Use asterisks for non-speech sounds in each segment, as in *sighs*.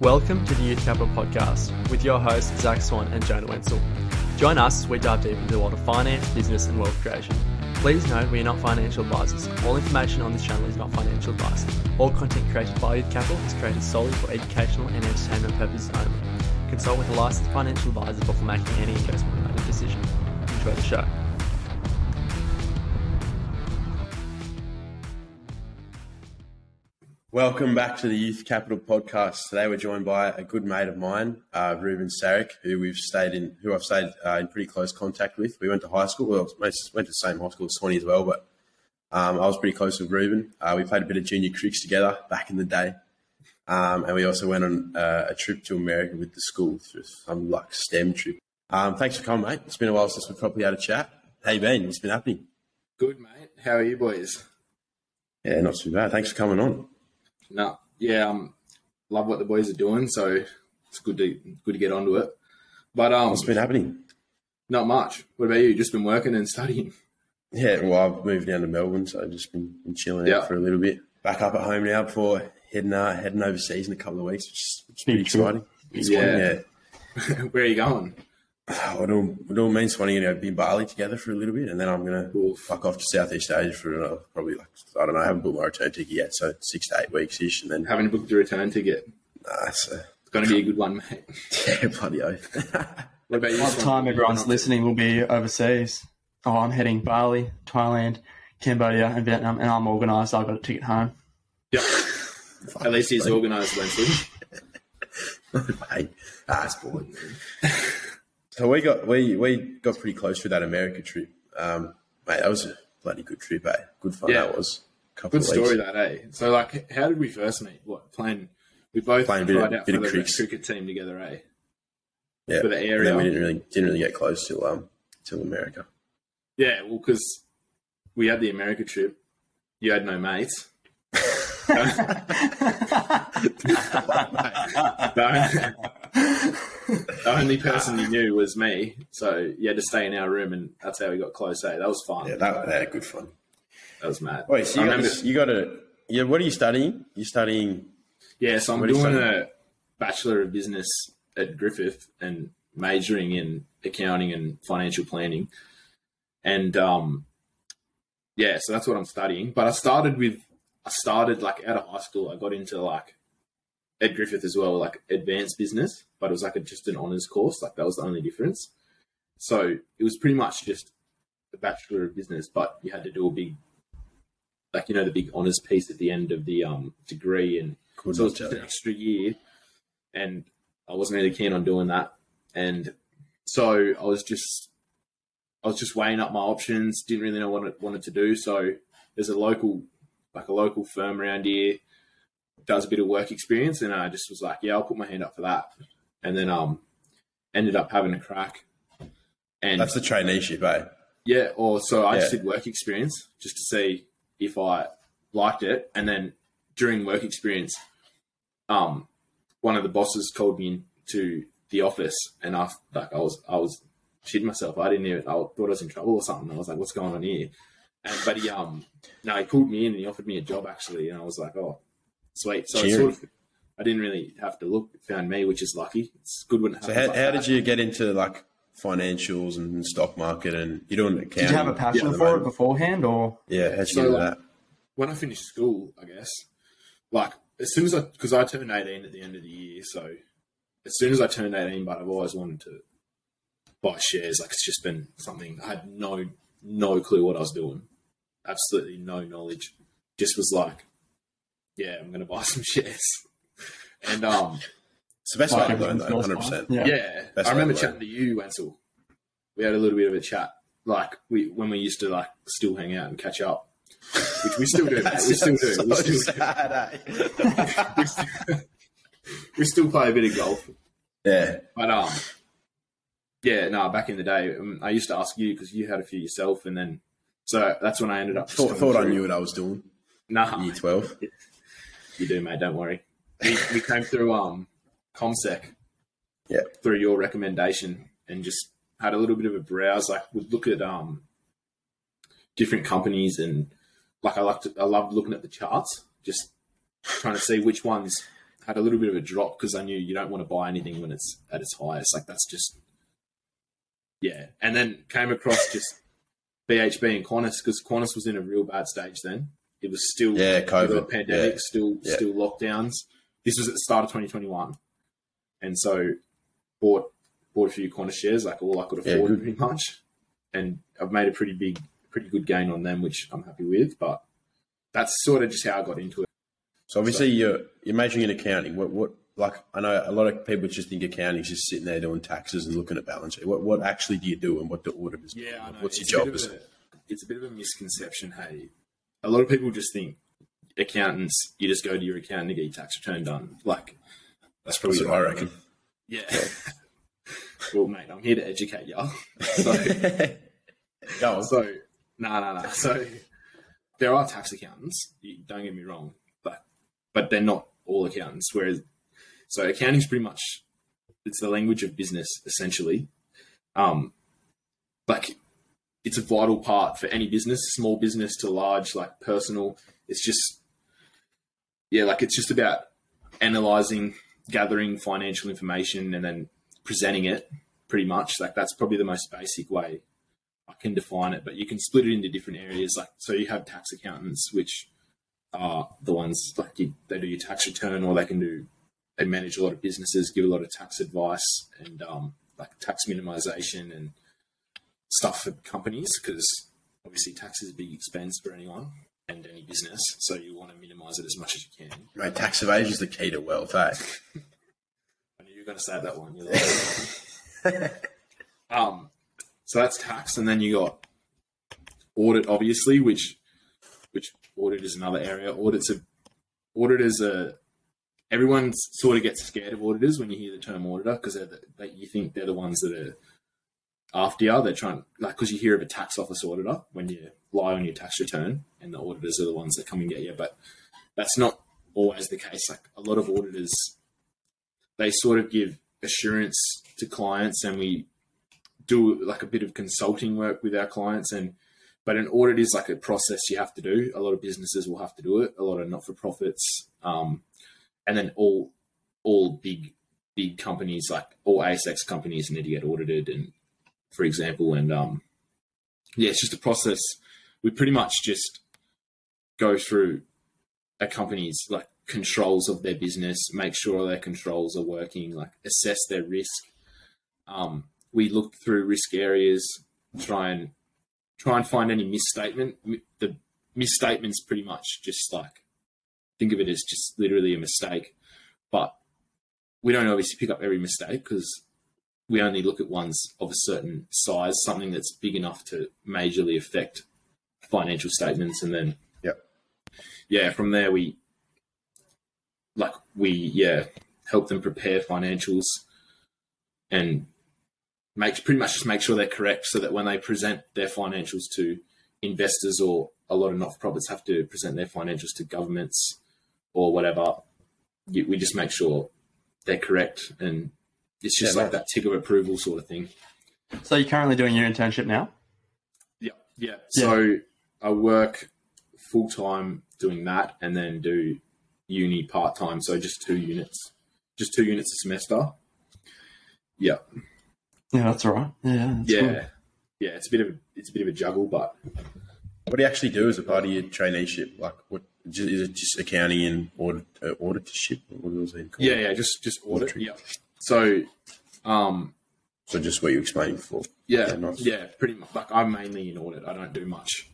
Welcome to the Youth Capital Podcast with your hosts, Zac Swan and Jonah Wenzel. Join us as we dive deep into the world of finance, business, and wealth creation. Please note we are not financial advisors. All information on this channel is not financial advice. All content created by Youth Capital is created solely for educational and entertainment purposes only. Consult with a licensed financial advisor before making any investment related decision. Enjoy the show. Welcome back to the Youth Capital Podcast. Today we're joined by a good mate of mine, uh, Reuben Saric, who we've stayed in, who I've stayed uh, in pretty close contact with. We went to high school, well, went to the same high school as Swanee as well, but um, I was pretty close with Reuben. Uh, we played a bit of junior cricks together back in the day, um, and we also went on uh, a trip to America with the school through some like STEM trip. Um, thanks for coming, mate. It's been a while since we properly had a chat. How you been? What's been happening? Good, mate. How are you boys? Yeah, not too bad. Thanks for coming on. No, yeah, um, love what the boys are doing, so it's good to good to get onto it. But um, What's been happening? not much. What about you? Just been working and studying. Yeah, well, I've moved down to Melbourne, so I've just been, been chilling Yeah. out for a little bit. Back up at home now before heading uh, heading overseas in a couple of weeks, which is, which is pretty Big trip. exciting. Yeah. yeah. *laughs* Where are you going? *sighs* What all, what all means Swanee going to be in Bali together for a little bit, and then I'm going to Oof. fuck off to Southeast Asia for another, probably like I don't know. I haven't booked my return ticket yet, so six to eight weeks ish, and then Haven't booked the return ticket. nah, so It's going to be a good one, mate. *laughs* yeah, bloody oath. What about you? What Swan? time everyone's you been up listening will be overseas. Oh, I'm heading Bali, Thailand, Cambodia, and Vietnam, and I'm organised. I've got a ticket home. to? Yeah. *laughs* At least he's organised, Wensley. *laughs* Hey, ah, it's boring. So we got we we got pretty close with that America trip, um, mate. That was a bloody good trip, eh? Good fun Yeah. that was. Couple Good story, that, eh? So, like, how did we first meet? What playing? We both Playing a bit out bit for of the cricks. cricket team together, eh? Yeah, for the And area. then we didn't really didn't really get close till um till America. Yeah, well, because we had the America trip. You had no mates. *laughs* *laughs* *laughs* the only person you knew was me, so you had to stay in our room, and that's how we got close. Eh? That was fun. Yeah, that, that had good fun. that was mad. Wait, so I you got, remember- this, you got a yeah? What are you studying? You're studying. yeah, so I'm doing a bachelor of business at Griffith and majoring in accounting and financial planning, and um, yeah, so that's what I'm studying. But I started with I started like out of high school. I got into like at Griffith as well, like advanced business, but it was like a, just an honors course. Like that was the only difference. So it was pretty much just a bachelor of business, but you had to do a big, like you know, the big honors piece at the end of the um degree, and Good so it was just an extra year, and I wasn't really keen on doing that, and so I was just, I was just weighing up my options. Didn't really know what I wanted to do. So there's a local, like a local firm around here, does a bit of work experience, and I just was like, yeah, I'll put my hand up for that, and then um, ended up having a crack, and That's the traineeship, eh? yeah, or so I just did work experience just to see if I liked it, and then during work experience, um, one of the bosses called me into the office, and I like I was I was shitting myself. I didn't even I thought I was in trouble or something. I was like, "What's going on here?" And but he um no, he called me in and he offered me a job actually, and I was like, "Oh, sweet." So it Cheering. sort of I didn't really have to look. It found me, which is lucky. It's good when it So how, like how that. did you get into like financials and stock market and you're doing accounting? Did you have a passion at the for it beforehand, or Yeah, how'd you So, get like, that? when I finished school, I guess, like as soon as I, because I turned 18 at the end of the year, so as soon as I turned 18, but I've always wanted to buy shares. Like it's just been something I had no, no clue what I was doing. Absolutely no knowledge. Just was like, yeah, I'm going to buy *laughs* some shares. And, um, It's the best way like to learn everything's though, hundred percent. time? yeah, I remember way to chatting to you, Wenzel. We had a little bit of a chat, like we when we used to like still hang out and catch up, which we still do. We *laughs* still do. So We still do. eh? *laughs* we, still, we still play a bit of golf, yeah, but um, yeah, no. Back in the day, um, I used to ask you because you had a few yourself, and then so that's when I ended up. just thought, coming thought I knew what I was doing. Nah, Year twelve. You do, mate. Don't worry. We, we came through um CommSec, Yeah. through your recommendation, and just had a little bit of a browse. Like, would look at um different companies, and like I liked, I loved looking at the charts, just trying to see which ones had a little bit of a drop because I knew you don't want to buy anything when it's at its highest. Like that's just yeah. And then came across just BHP and Qantas because Qantas was in a real bad stage then. It was still Yeah, COVID, the pandemic, yeah. still Yeah. still lockdowns. This was at the start of 2021, and so bought bought a few Qantas shares, like all I could afford, good. pretty much. And I've made a pretty big, pretty good gain on them, which I'm happy with. But that's sort of just how I got into it. So obviously you're you're majoring in accounting. What what like I know a lot of people just think accounting is just sitting there doing taxes and looking at balance sheet. What what actually do you do and what do auditors do? Yeah. What's It's your job? a- it's a bit of a misconception. Hey, a lot of people just think accountants, you just go to your accountant to get your tax return done. Like, that's probably That's what I reckon. Yeah. *laughs* well, mate, I'm here to educate you. *laughs* So, *laughs* so no, no, no. So, there are tax accountants. Don't get me wrong, but but they're not all accountants. Whereas, so accounting's pretty much it's the language of business essentially. Um, like it's a vital part for any business, small business to large, like personal. It's just, yeah, like it's just about analyzing, gathering financial information, and then presenting it. Pretty much, like that's probably the most basic way I can define it. But you can split it into different areas. Like so, you have tax accountants, which are the ones like you, they do your tax return, or they can do they manage a lot of businesses, give a lot of tax advice, and um, like tax minimization and stuff for companies because obviously tax is a big expense for anyone and any business. So you want to minimize it as much as you can. Right, tax evasion is the key to wealth, eh? *laughs* I knew you were going to say that one. Like, *laughs* um, so that's tax, and then you got audit, obviously, which which audit is another area. Audits are auditors are everyone sort of gets scared of auditors when you hear the term auditor because the, you think they're the ones that are after you. They're trying like because you hear of a tax office auditor when you lie on your tax return, and the auditors are the ones that come and get you. But that's not always the case. Like a lot of auditors, they sort of give assurance to clients, and we do like a bit of consulting work with our clients and but an audit is like a process you have to do a lot of businesses will have to do it a lot of not-for-profits um, and then all all big big companies like all asx companies need to get audited and for example and um yeah it's just a process. We pretty much just go through a company's like controls of their business make sure their controls are working like assess their risk. Um, we look through risk areas try and try and find any misstatement. The misstatement's pretty much just like think of it as just literally a mistake but we don't obviously pick up every mistake because we only look at ones of a certain size something that's big enough to majorly affect financial statements and then Yep. yeah from there we like we yeah help them prepare financials and make pretty much just make sure they're correct so that when they present their financials to investors or a lot of not-for-profits have to present their financials to governments or whatever we just make sure they're correct and it's just Yeah, like nice. that tick of approval sort of thing So you're currently doing your internship now? yeah yeah so i work full-time doing that and then do uni part-time so just two units just two units a semester yeah Yeah, that's all right. Yeah. that's yeah good. yeah it's a bit of a, it's a bit of a juggle but What do you actually do as a part of your traineeship? Like, what ju- is it? Just accounting and audit, uh, auditorship? What was it called? Yeah, yeah, just just audit. Auditory. Yeah. So, um, So just what you explained before. yeah, Yeah, nice. yeah, pretty much. Like I'm mainly in audit. I don't do much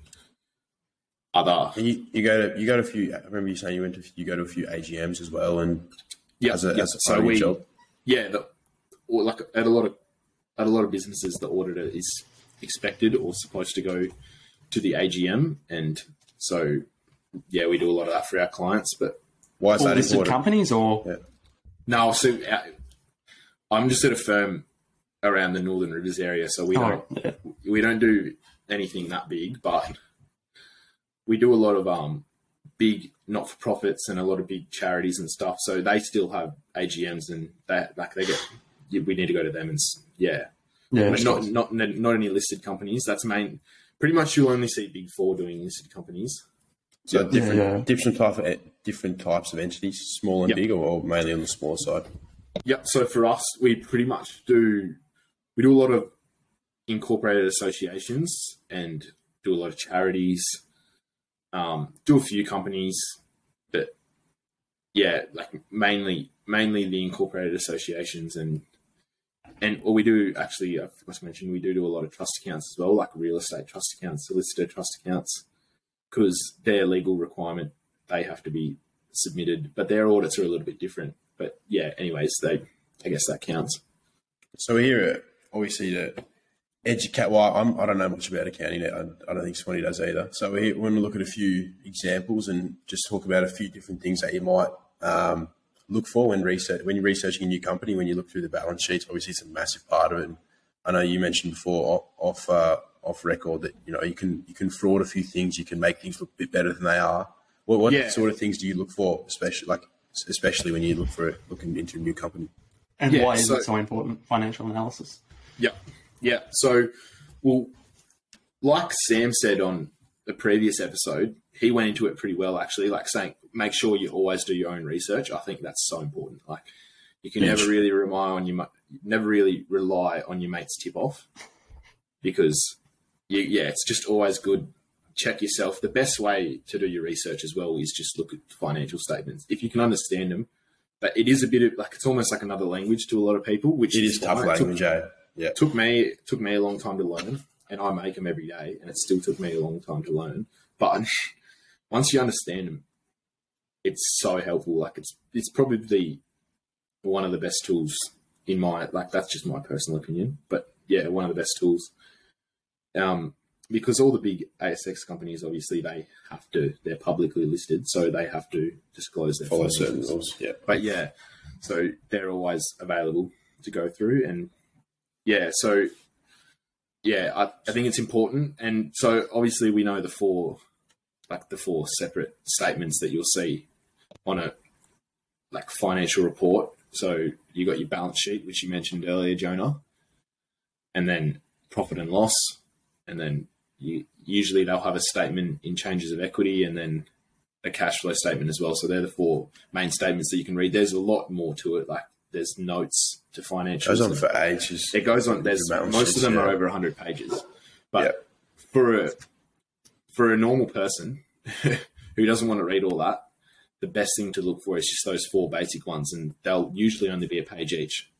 other. And you, you go to you go to a few. I remember you saying you went to you go to a few AGMs as well, and Yeah, as a, yeah. as a so we, job. yeah, the, or like at a lot of at a lot of businesses, the auditor is expected or supposed to go to the AGM, and so yeah, we do a lot of that for our clients. But Why is All that listed important? companies or Yeah. no, so uh, I'm just at a firm around the Northern Rivers area, so we don't oh, yeah. we don't do anything that big, but we do a lot of um big not for profits and a lot of big charities and stuff. So they still have AGMs and they like they get we need to go to them and yeah, yeah, but not not not any listed companies. That's main. Pretty much, you'll only see big four doing listed companies. So Yeah. different Yeah, yeah. different type of different types of entities, small and Yep. big, or, or mainly on the smaller side? Yep. So for us, we pretty much do we do a lot of incorporated associations and do a lot of charities. Um, do a few companies, but yeah, like mainly mainly the incorporated associations and and or we do actually I forgot to mention we do do a lot of trust accounts as well, like real estate trust accounts, solicitor trust accounts, because their legal requirement they have to be submitted, but their audits are a little bit different. But yeah, anyways, they I guess that counts. So we're here, obviously, to educate. Well, I'm, I don't know much about accounting. I, I don't think Swanee does either. So we're we're going to look at a few examples and just talk about a few different things that you might um, look for when research when you're researching a new company. When you look through the balance sheets, obviously, it's a massive part of it. And I know you mentioned before off uh, off record that you know you can you can fraud a few things. You can make things look a bit better than they are. What, what Yeah. sort of things do you look for, especially like especially when you look for looking into a new company? And Yeah, why is so- it so important? Financial analysis. Yeah, yeah. So, well, like Sam said on the previous episode, he went into it pretty well actually. Like saying, make sure you always do your own research. I think that's so important. Like, you can Huge. never really rely on your, never really rely on your mate's tip off because, you, yeah, it's just always good. Check yourself. The best way to do your research as well is just look at financial statements. If you can understand them, but it is a bit of like it's almost like another language to a lot of people, which It is tough fine. It took- language, eh? Yeah. took me took me a long time to learn, and I make them every day, and it still took me a long time to learn. But *laughs* once you understand them, it's so helpful. Like it's it's probably one of the best tools in my like that's just my personal opinion, but yeah, one of the best tools. Um, because all the big ASX companies, obviously, they have to they're publicly listed, so they have to disclose their Follow financials certain rules. Yeah. but yeah, so they're always available to go through, and yeah, so yeah, I, I think it's important, and so obviously we know the four, like the four separate statements that you'll see on a like financial report. So you got your balance sheet, which you mentioned earlier, Jonah, and then profit and loss, and then you usually they'll have a statement in changes of equity, and then a cash flow statement as well. So they're the four main statements that you can read. There's a lot more to it. Like there's notes to financials. Goes on for ages. it goes on. There's most of them yeah. are over 100 pages. But Yeah. for a for a normal person *laughs* who doesn't want to read all that, the best thing to look for is just those four basic ones, and they'll usually only be a page each.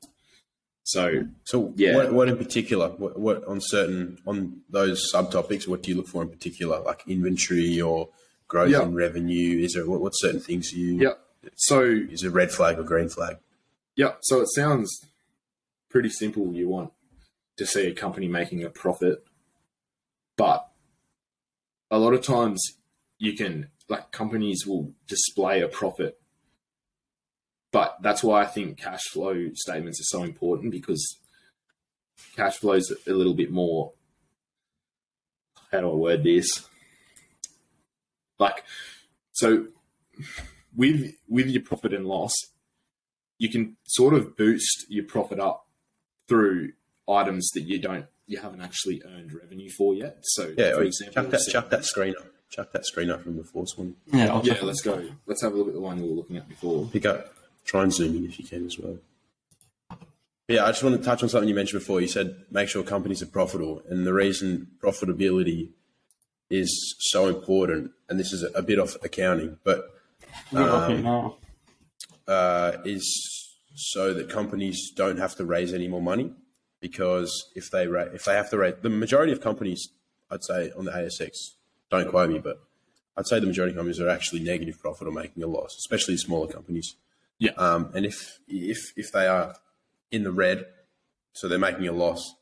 So So, Yeah. what, what in particular? What, what on certain on those subtopics? What do you look for in particular, like inventory or growth Yeah. in revenue? Is there what, what certain things you? yeah, so Is it red flag or green flag? Yeah, so it sounds pretty simple. You want to see a company making a profit, but a lot of times you can, like, companies will display a profit. But that's why I think cash flow statements are so important because cash flow is a little bit more. How do I word this? Like, so with with your profit and loss, you can sort of boost your profit up through items that you don't you haven't actually earned revenue for yet. So Yeah, for example, chuck that chuck that screen up. Chuck that screen up from before. Swan. Yeah, I'll yeah, let's go. Let's have a look at the one we were looking at before. Pick up. Try and zoom in if you can as well. Yeah, I just want to touch on something you mentioned before. You said make sure companies are profitable, and the reason profitability is so important, and this is a, bit off accounting, but now. uh, is so that companies don't have to raise any more money. Because if they ra- if they have to raise, the majority of companies, I'd say on the ASX, don't quote me, but I'd say the majority of companies are actually negative profit or making a loss, especially smaller companies. Yeah. Um, and if if if they are in the red, so they're making a loss,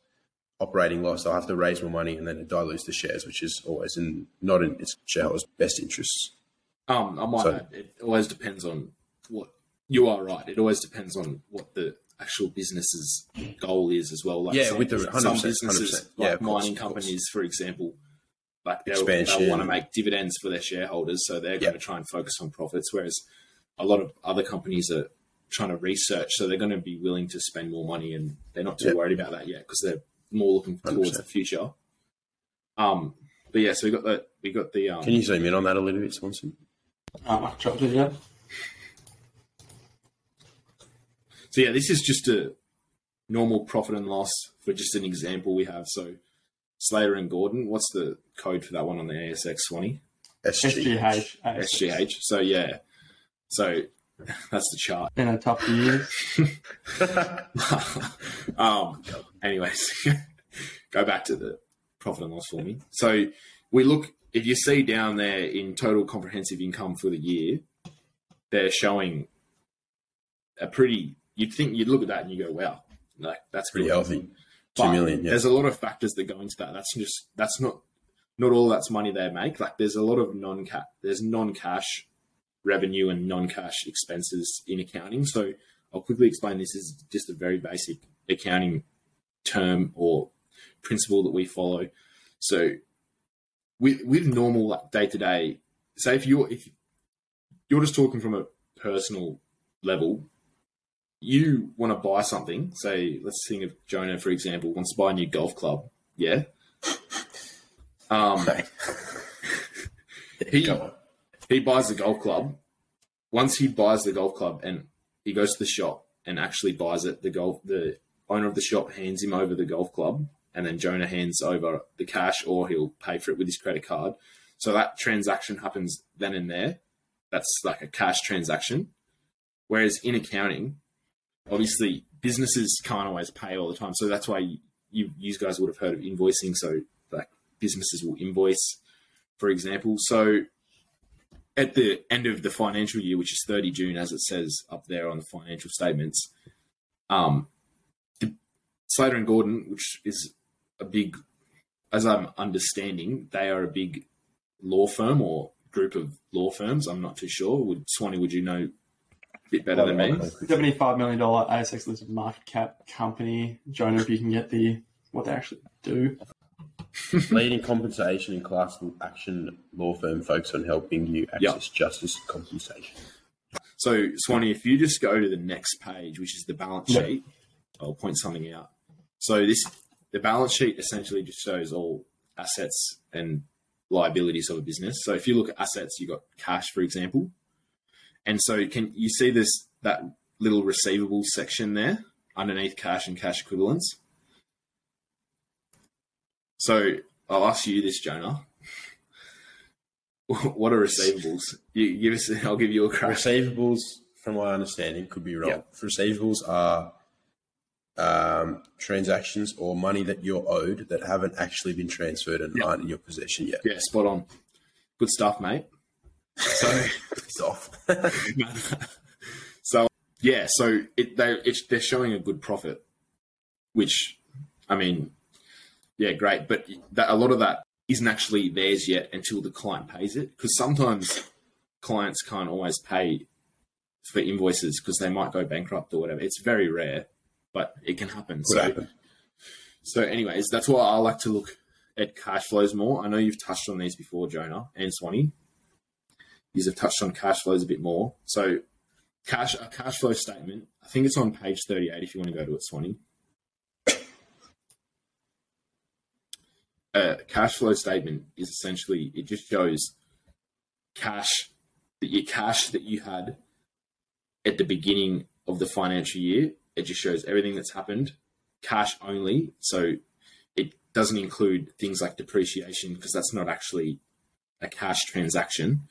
operating loss, they'll have to raise more money, and then it dilutes the shares, which is always in not in its shareholders' best interests. Um, I might So- add, it always depends on what you are right. It always depends on what the actual business's goal is as well. Like Yeah, some, with the- some 100%, businesses, 100%. Yeah, like course, mining course. companies, for example, like they'll, they'll want to make dividends for their shareholders, so they're Yeah. going to try and focus on profits. Whereas a lot of other companies are trying to research, so they're going to be willing to spend more money, and they're not too Yeah. worried about that yet because they're more looking towards 100%. the future. Um, but yeah, so we got the we got the um, Can you zoom in on that a little bit, Swanson? Um, I yeah. So yeah, this is just a normal profit and loss for just an example we have. So Slater and Gordon, what's the code for that one on the ASX Swanee? SG. SGH. SGH. So yeah, so *laughs* that's the chart. In a tough year. *laughs* um, anyways, *laughs* go back to the profit and loss for me. So we look if you see down there in total comprehensive income for the year, they're showing a pretty. You'd think you'd look at that and you go, "Wow, like that's Pretty good." healthy. Two But million. Yeah. There's a lot of factors that go into that. That's just that's not not all that's money they make. Like there's a lot of non cash there's non cash revenue and non cash expenses in accounting. So I'll quickly explain this is just a very basic accounting term or principle that we follow. So with with normal day to day, say if you're if you're just talking from a personal level, you want to buy something, say, let's think of Jonah, for example, wants to buy a new golf club. Yeah. *laughs* Um, he. He buys the golf club. Once he buys the golf club and he goes to the shop and actually buys it, the golf, the owner of the shop hands him over the golf club and then Jonah hands over the cash or he'll pay for it with his credit card. So that transaction happens then and there. That's like a cash transaction. Whereas in accounting, obviously businesses can't always pay all the time. So that's why you, you, you guys would have heard of invoicing. So like businesses will invoice, for example. So at the end of the financial year, which is 30 June, as it says up there on the financial statements, um, the Slater and Gordon, which is a big, as I'm understanding, they are a big law firm or group of law firms. I'm not too sure. Would Swanee, would you know a bit better than me? $75 million ASX listed market cap company. Jonah, if you can get the what they actually do. Leading compensation and class action law firm focused on helping you access justice and compensation. So, Swanee, if you just go to the next page, which is the balance Yeah. sheet, I'll point something out. So, this the balance sheet essentially just shows all assets and liabilities of a business. So, if you look at assets, you've got cash, for example, and so can you see this that little receivables section there underneath cash and cash equivalents? So, I'll ask you this, Jonah. *laughs* What are receivables? You give us. I'll give you a crack. Receivables, from my understanding, could be wrong. Yeah. Receivables are um, transactions or money that you're owed that haven't actually been transferred and Yeah. aren't in your possession yet. Yeah, spot on. Good stuff, mate. So, *laughs* It's off. *laughs* so yeah, so it, they it's, they're showing a good profit, which, I mean, yeah, great. But that, a lot of that isn't actually theirs yet until the client pays it, because sometimes clients can't always pay for invoices because they might go bankrupt or whatever. It's very rare, but it can happen. Could so, happen. so, anyways, that's why I like to look at cash flows more. I know you've touched on these before, Jonah and Swanee. You have touched on cash flows a bit more. So, cash a cash flow statement. I think it's on page thirty-eight. If you want to go to it, Swanee. A cash flow statement is essentially it just shows cash that your cash that you had at the beginning of the financial year. It just shows everything that's happened, cash only. So it doesn't include things like depreciation because that's not actually a cash transaction.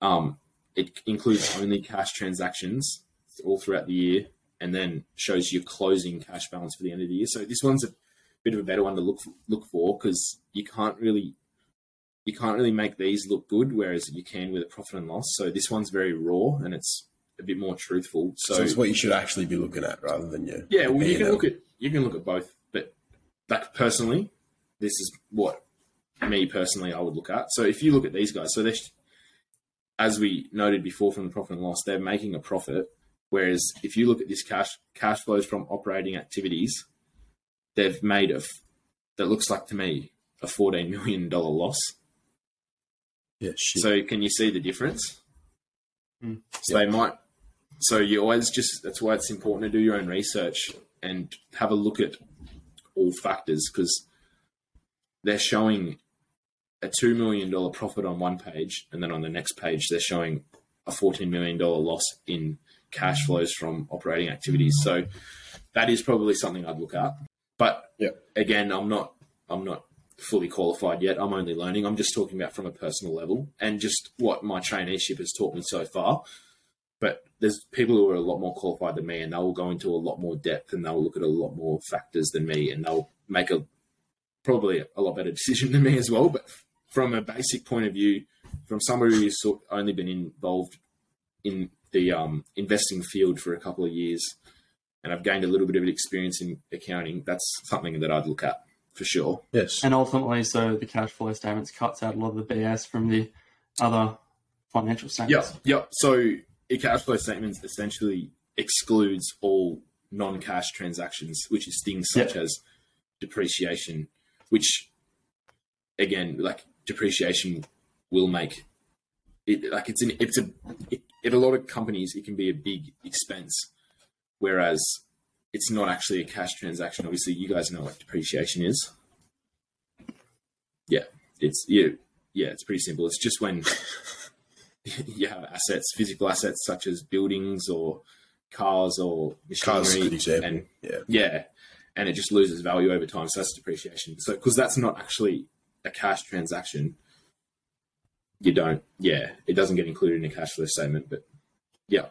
Um, it includes only cash transactions all throughout the year, and then shows your closing cash balance for the end of the year. So this one's a bit of a better one to look look for because you can't really you can't really make these look good, whereas you can with a profit and loss. So this one's very raw and it's a bit more truthful. So, So, it's what you should actually be looking at rather than your yeah, well, you can look at you can look at both, but like personally, this is what me personally I would look at. So if you look at these guys, so they're as we noted before from the profit and loss, they're making a profit. Whereas if you look at this cash cash flows from operating activities, they've made a that looks like to me a fourteen million dollar loss. Yeah, shit. So can you see the difference? Mm. So they might. So you always just that's why it's important to do your own research and have a look at all factors because they're showing a two million dollar profit on one page, and then on the next page they're showing a $14 million loss in cash flows from operating activities. So that is probably something I'd look at. But Yeah. again, I'm not I'm not fully qualified yet. I'm only learning. I'm just talking about from a personal level and just what my traineeship has taught me so far. But there's people who are a lot more qualified than me, and they will go into a lot more depth, and they'll look at a lot more factors than me, and they'll make a probably a lot better decision than me as well. But from a basic point of view, from somebody who's sort only been involved in the um, investing field for a couple of years, and I've gained a little bit of experience in accounting, that's something that I'd look at for sure. Yes. And ultimately, so the cash flow statements cuts out a lot of the BS from the other financial Yep, statements. yep. So a cash flow statement essentially excludes all non-cash transactions, which is things such Yep. as depreciation, which again, like depreciation will make it like it's an it's a it, in a lot of companies it can be a big expense, whereas it's not actually a cash transaction. Obviously, you guys know what depreciation is. Yeah, it's yeah, yeah. It's pretty simple. It's just when *laughs* you have assets, physical assets such as buildings or cars or Cars, machinery, example. and yeah. yeah, and it just loses value over time. So that's depreciation. So because that's not actually a cash transaction, you don't. Yeah, it doesn't get included in a cash flow statement. But yeah,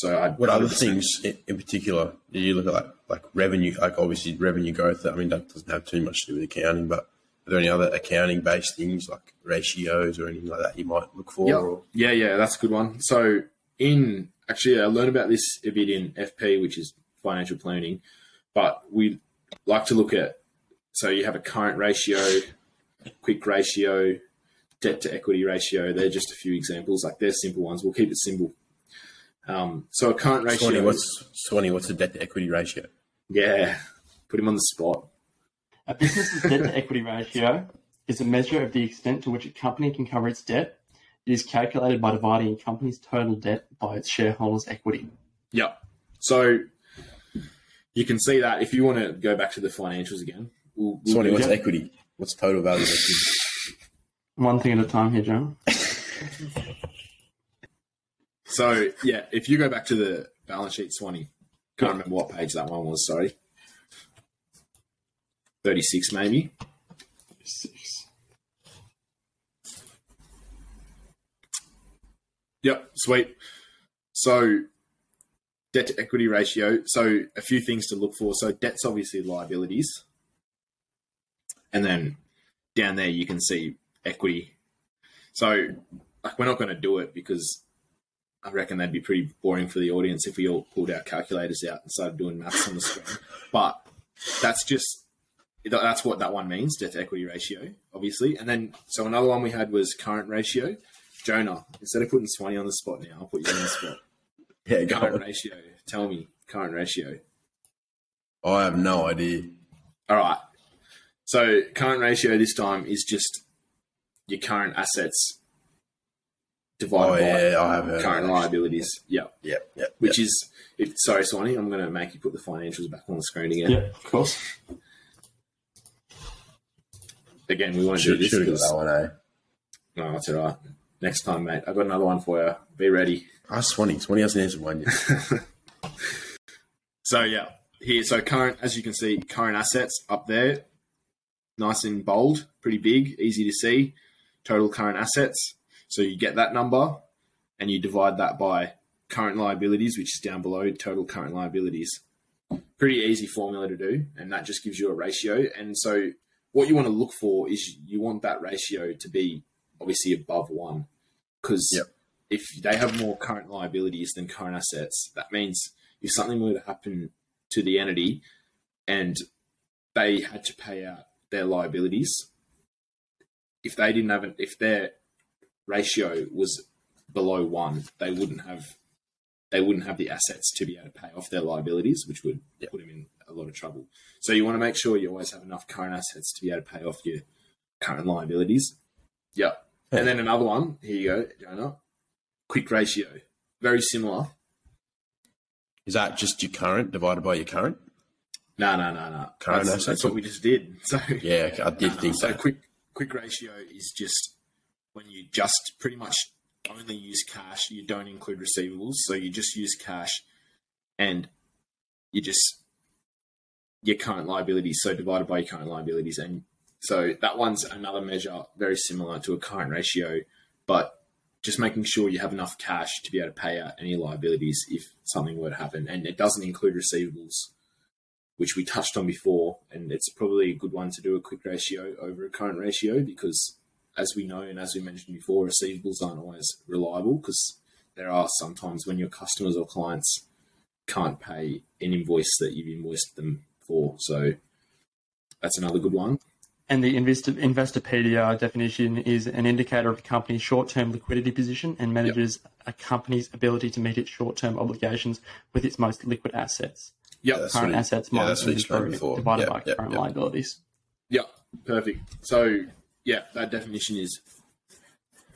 so I. What other things in, particular do you look at like, like revenue, like obviously revenue growth? I mean, that doesn't have too much to do with accounting, but are there any other accounting based things like ratios or anything like that you might look for? Yeah, Or, yeah, yeah, that's a good one. So in actually, I learned about this a bit in FP, which is financial planning, but we like to look at. So you have a current ratio, quick ratio, debt to equity ratio. They're just a few examples. Like they're simple ones. We'll keep it simple. Um, so a current ratio. Swanee, what's Swanee, what's the debt to equity ratio? yeah, put him on the spot. A business's debt to equity ratio is a measure of the extent to which a company can cover its debt. It is calculated by dividing a company's total debt by its shareholders' equity. Yeah. So you can see that if you want to go back to the financials again. We'll, we'll Swanee, do what's Yeah. equity? What's total value of equity? One thing at a time here, John. *laughs* So yeah, if you go back to the balance sheet, Swanee, can't remember what page that one was. Sorry, thirty-six maybe. Yep, sweet. So debt to equity ratio. So a few things to look for. So debt's obviously liabilities, and then down there you can see equity. So like we're not going to do it because I reckon they'd be pretty boring for the audience if we all pulled our calculators out and started doing maths on the screen. *laughs* But that's just that's what that one means, debt equity ratio, obviously. And then so another one we had was current ratio. Jonah, instead of putting Swanee on the spot now, I'll put you on the spot. *laughs* Yeah, Current on. ratio. Tell me current ratio. I have no idea. All right. So current ratio this time is just your current assets divided Oh, by yeah, I have heard current liabilities. Yeah. Yep, yep. Which is, if, sorry, Swanee, I'm going to make you put the financials back on the screen again. Yeah, of course. Again, we won't should, do this should have got because that one, eh? no, that's all right. Next time, mate. I've got another one for you. Be ready. Ask Swanee. Swanee hasn't answered one yet. *laughs* So yeah, here. So current, as you can see, current assets up there, nice and bold, pretty big, easy to see. Total current assets. So you get that number, and you divide that by current liabilities, which is down below total current liabilities. Pretty easy formula to do, and that just gives you a ratio. And so what you want to look for is you want that ratio to be obviously above one, because Yep. if they have more current liabilities than current assets, that means if something were to happen to the entity and they had to pay out their liabilities, if they didn't have, an, if their ratio was below one, they wouldn't have, they wouldn't have the assets to be able to pay off their liabilities, which would Yep. put them in a lot of trouble. So you want to make sure you always have enough current assets to be able to pay off your current liabilities. Yep. And then another one. Here you go, Jonah. Quick ratio. Very similar. Is that just your current divided by your current? No, no, no, no. Current that's, assets? that's what we just did. *laughs* So Yeah, I did no, *laughs* think so. that. Quick, quick ratio is just when you just pretty much only use cash. You don't include receivables, so you just use cash, and you just your current liabilities. So divided by your current liabilities, and so that one's another measure very similar to a current ratio, but just making sure you have enough cash to be able to pay out any liabilities if something were to happen, and it doesn't include receivables which we touched on before, and it's probably a good one to do a quick ratio over a current ratio because, as we know and as we mentioned before, receivables aren't always reliable because there are sometimes when your customers or clients can't pay an invoice that you've invoiced them for. So that's another good one. And the Investor, Investopedia definition is an indicator of a company's short term liquidity position and manages yep. a company's ability to meet its short term obligations with its most liquid assets. Yep. current assets minus yeah, inventory divided yep, by yep, current liabilities. Yeah, perfect. So yeah, that definition is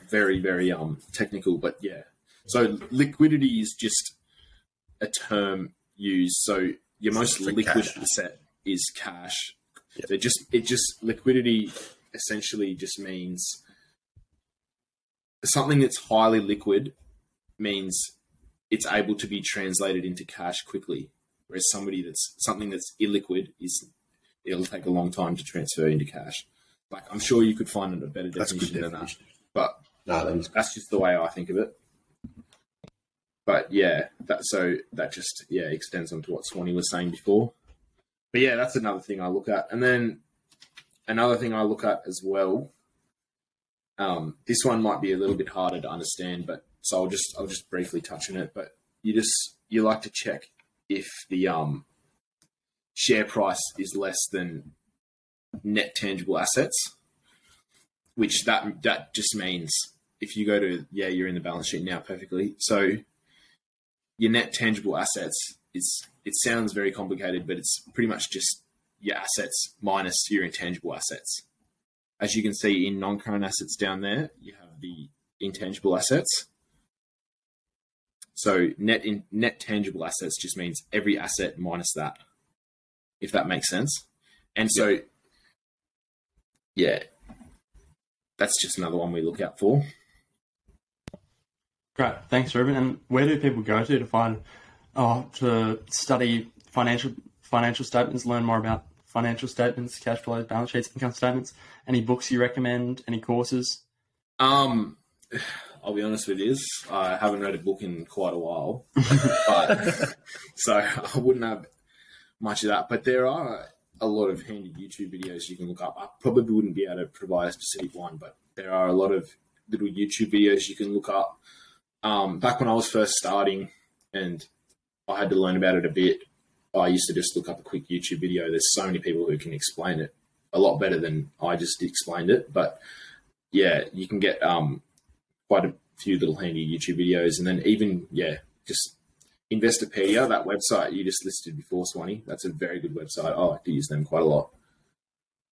very, very um technical, but yeah. So liquidity is just a term used. So your most liquid cash. asset is cash. Yep. So just it just liquidity essentially just means something that's highly liquid means it's able to be translated into cash quickly. Whereas somebody that's something that's illiquid is it'll take a long time to transfer into cash. Like I'm sure you could find a better definition, than that, but no, that's just the way I think of it. But yeah, that so that just yeah extends onto what Swanee was saying before. But yeah, that's another thing I look at, and then another thing I look at as well. Um, this one might be a little bit harder to understand, but so I'll just I'll just briefly touch on it. But you just you like to check if the um, share price is less than net tangible assets, which that that just means if you go to yeah you're in the balance sheet now perfectly so your net tangible assets is it sounds very complicated but it's pretty much just your assets minus your intangible assets as you can see in non-current assets down there you have the intangible assets so net in net tangible assets just means every asset minus that, if that makes sense. And so. Yeah, that's just another one we look out for. Great, thanks, Reuben. And where do people go to to find, oh, to study financial financial statements, learn more about financial statements, cash flows, balance sheets, income statements? Any books you recommend? Any courses? Um, I'll be honest with you, I haven't read a book in quite a while, *laughs* but so I wouldn't have much of that. But there are a lot of handy YouTube videos you can look up. I probably wouldn't be able to provide a specific one, but there are a lot of little YouTube videos you can look up. Um, back when I was first starting and I had to learn about it a bit, I used to just look up a quick YouTube video. There's so many people who can explain it a lot better than I just explained it. But yeah, you can get um, quite a few little handy YouTube videos, and then even yeah, just Investopedia, that website you just listed before, Swanee. That's a very good website. I like to use them quite a lot.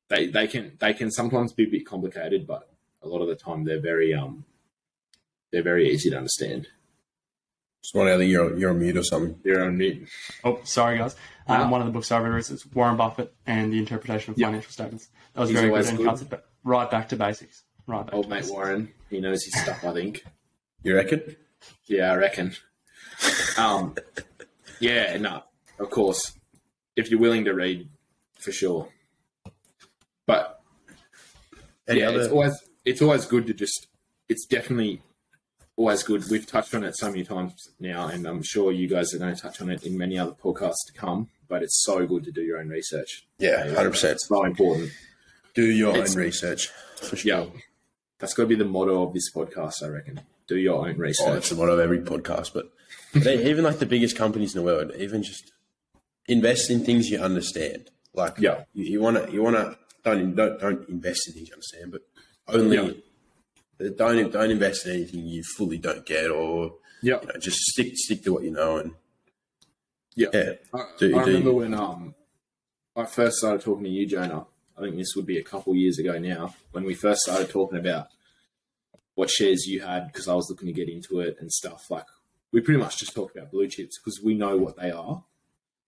They they can they can sometimes be a bit complicated, but a lot of the time they're very um they're very easy to understand. Swanee, I think you're you're on mute or something. You're on mute. Oh, sorry guys. Um, One of the books I've read is Warren Buffett and the Interpretation of yep. Financial Statements. That was He's very good and cuts it right back to basics. Right. Old mate Warren, he knows his stuff. I think. You reckon? Yeah, I reckon. Um, yeah, no, of course, if you're willing to read, for sure. But Any yeah, other... it's always it's always good to just. It's definitely always good. We've touched on it so many times now, and I'm sure you guys are going to touch on it in many other podcasts to come. But it's so good to do your own research. Yeah, hundred percent. It's so important. Do your it's, own research for sure. Yeah, that's got to be the motto of this podcast, I reckon. Do your own research. Oh, it's the motto of every podcast, but even like the biggest companies in the world, even just invest in things you understand. Like, yeah, you want to, you want to don't don't don't invest in things you understand, but only yeah. don't don't invest in anything you fully don't get, or yeah, you know, just stick stick to what you know and yeah. yeah I, do, I remember when um I first started talking to you, Jonah. I think this would be a couple years ago now when we first started talking about what shares you had because I was looking to get into it and stuff. Like we pretty much just talked about blue chips because we know what they are.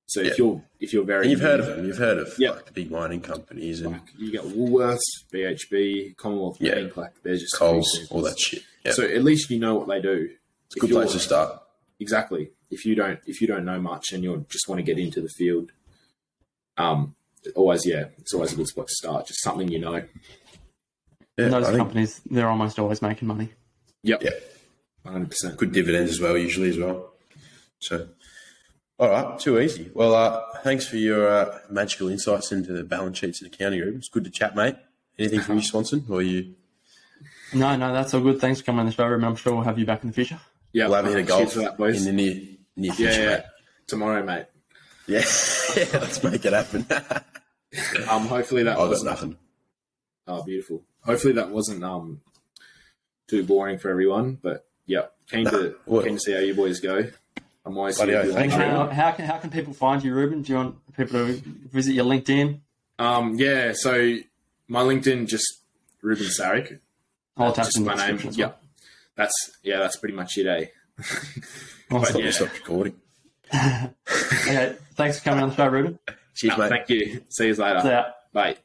So Yeah. if you're if you're very And you've heard of them. You've heard of Yeah. like the big mining companies and like you get Woolworths, BHP, Commonwealth Yeah. Bank, like there's just Coles, all that shit. Yeah. So at least you know what they do. it's a good place to start. Exactly. If you don't if you don't know much and you just want to get into the field, um, always yeah, it's always a good spot to start. Just something you know. Yeah, those I think companies, they're almost always making money. Yep. Yeah. Hundred percent. good dividends as well, usually as well. So, all right, too easy. Well, uh, thanks for your uh, magical insights into the balance sheets and accounting room. It's good to chat, mate. Anything from you, Swanson, or you? No, no, that's all good. Thanks for coming on the show, Reuben. I'm sure we'll have you back in the future. Yeah. We'll have a hit of golf for that, boys. in the near near yeah, future, yeah. mate. Tomorrow, mate. Yeah, *laughs* let's make it happen. *laughs* Um, hopefully that I've wasn't nothing. Oh, beautiful. Hopefully that wasn't um too boring for everyone, but yeah, keen to *laughs* well- keen to see how you boys go. I'm always Bloody here oath, if you thanks, want. How, how, can, how can people find you, Reuben? Do you want people to visit your LinkedIn? Um, yeah, so my LinkedIn just Reuben Saric. I'll attach just in the my name. description Yeah, well. that's yeah, that's pretty much it. Eh? Awesome. *laughs* But yeah. Stop recording. *laughs* Okay, thanks for coming on the show, Reuben. Cheers, No, mate. thank you. See you later. See ya. Bye.